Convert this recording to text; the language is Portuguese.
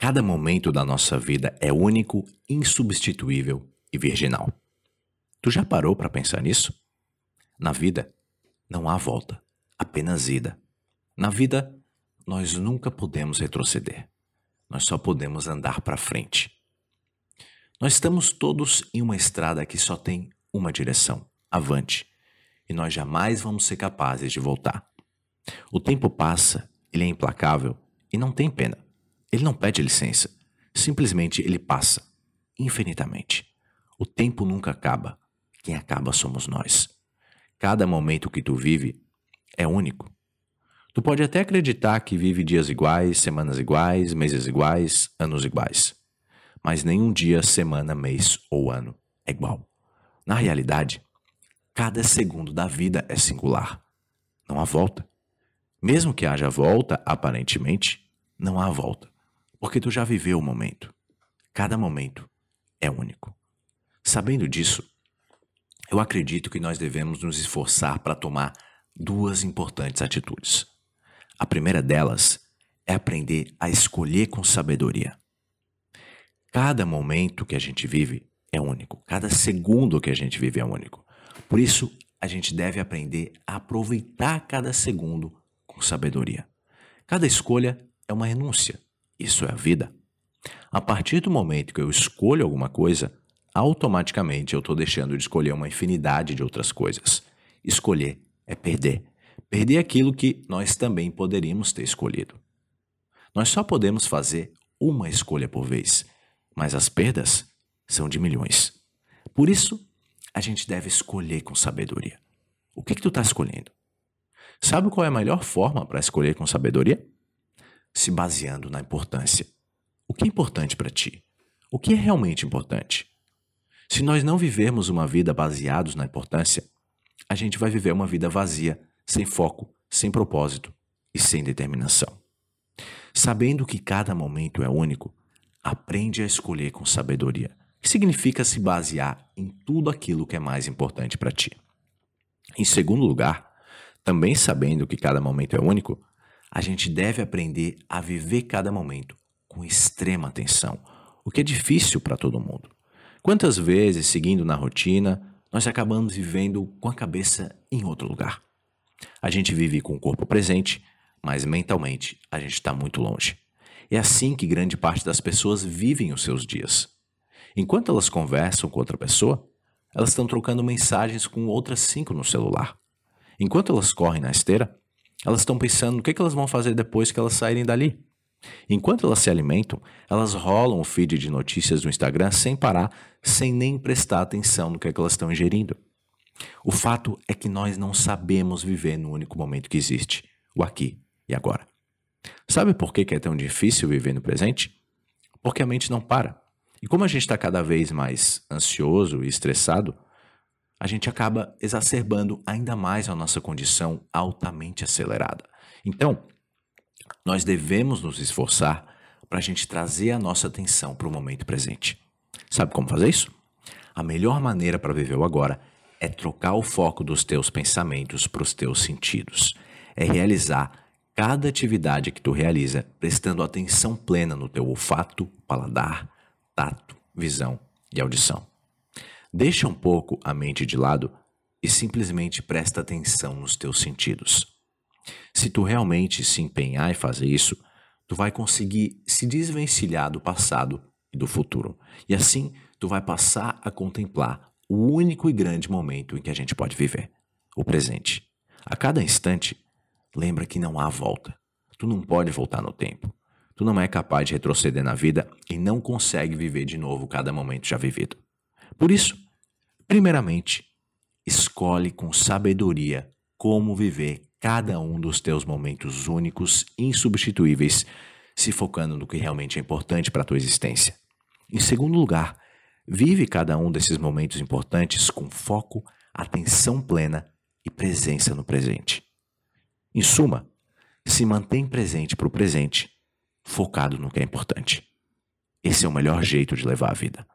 Cada momento da nossa vida é único, insubstituível e virginal. Tu já parou para pensar nisso? Na vida, não há volta, apenas ida. Na vida, nós nunca podemos retroceder. Nós só podemos andar para frente. Nós estamos todos em uma estrada que só tem uma direção, avante, e nós jamais vamos ser capazes de voltar. O tempo passa, ele é implacável e não tem pena. Ele não pede licença. Simplesmente ele passa, infinitamente. O tempo nunca acaba. Quem acaba somos nós. Cada momento que tu vive é único. Tu pode até acreditar que vive dias iguais, semanas iguais, meses iguais, anos iguais. Mas nenhum dia, semana, mês ou ano é igual. Na realidade, cada segundo da vida é singular. Não há volta. Mesmo que haja volta, aparentemente, não há volta porque tu já viveu o momento. Cada momento é único. Sabendo disso, eu acredito que nós devemos nos esforçar para tomar duas importantes atitudes. A primeira delas é aprender a escolher com sabedoria. Cada momento que a gente vive é único, cada segundo que a gente vive é único. Por isso, a gente deve aprender a aproveitar cada segundo com sabedoria. Cada escolha é uma renúncia, isso é a vida. A partir do momento que eu escolho alguma coisa, automaticamente eu estou deixando de escolher uma infinidade de outras coisas. Escolher é perder. Perder aquilo que nós também poderíamos ter escolhido. Nós só podemos fazer uma escolha por vez, mas as perdas são de milhões. Por isso, a gente deve escolher com sabedoria. O que, que tu está escolhendo? Sabe qual é a melhor forma para escolher com sabedoria? Se baseando na importância. O que é importante para ti? O que é realmente importante? Se nós não vivermos uma vida baseados na importância, a gente vai viver uma vida vazia, sem foco, sem propósito e sem determinação. Sabendo que cada momento é único, aprende a escolher com sabedoria, que significa se basear em tudo aquilo que é mais importante para ti. Em segundo lugar, também sabendo que cada momento é único, a gente deve aprender a viver cada momento com extrema atenção, o que é difícil para todo mundo. Quantas vezes, seguindo na rotina, nós acabamos vivendo com a cabeça em outro lugar? A gente vive com o corpo presente, mas mentalmente a gente está muito longe. É assim que grande parte das pessoas vivem os seus dias. Enquanto elas conversam com outra pessoa, elas estão trocando mensagens com outras cinco no celular. Enquanto elas correm na esteira, elas estão pensando no que, que elas vão fazer depois que elas saírem dali. Enquanto elas se alimentam, elas rolam o feed de notícias do Instagram sem parar, sem nem prestar atenção no que, é que elas estão ingerindo. O fato é que nós não sabemos viver no único momento que existe, o aqui e agora. Sabe por que é tão difícil viver no presente? Porque a mente não para. E como a gente está cada vez mais ansioso e estressado, a gente acaba exacerbando ainda mais a nossa condição altamente acelerada. Então, nós devemos nos esforçar para a gente trazer a nossa atenção para o momento presente. Sabe como fazer isso? A melhor maneira para viver o agora é trocar o foco dos teus pensamentos para os teus sentidos. É realizar cada atividade que tu realiza prestando atenção plena no teu olfato, paladar, tato, visão e audição. Deixa um pouco a mente de lado e simplesmente presta atenção nos teus sentidos. Se tu realmente se empenhar em fazer isso, tu vai conseguir se desvencilhar do passado e do futuro. E assim, tu vai passar a contemplar o único e grande momento em que a gente pode viver, o presente. A cada instante, lembra que não há volta. Tu não pode voltar no tempo. Tu não é capaz de retroceder na vida e não consegue viver de novo cada momento já vivido. Por isso, primeiramente, escolhe com sabedoria como viver cada um dos teus momentos únicos, insubstituíveis, se focando no que realmente é importante para a tua existência. Em segundo lugar, vive cada um desses momentos importantes com foco, atenção plena e presença no presente. Em suma, se mantém presente para o presente, focado no que é importante. Esse é o melhor jeito de levar a vida.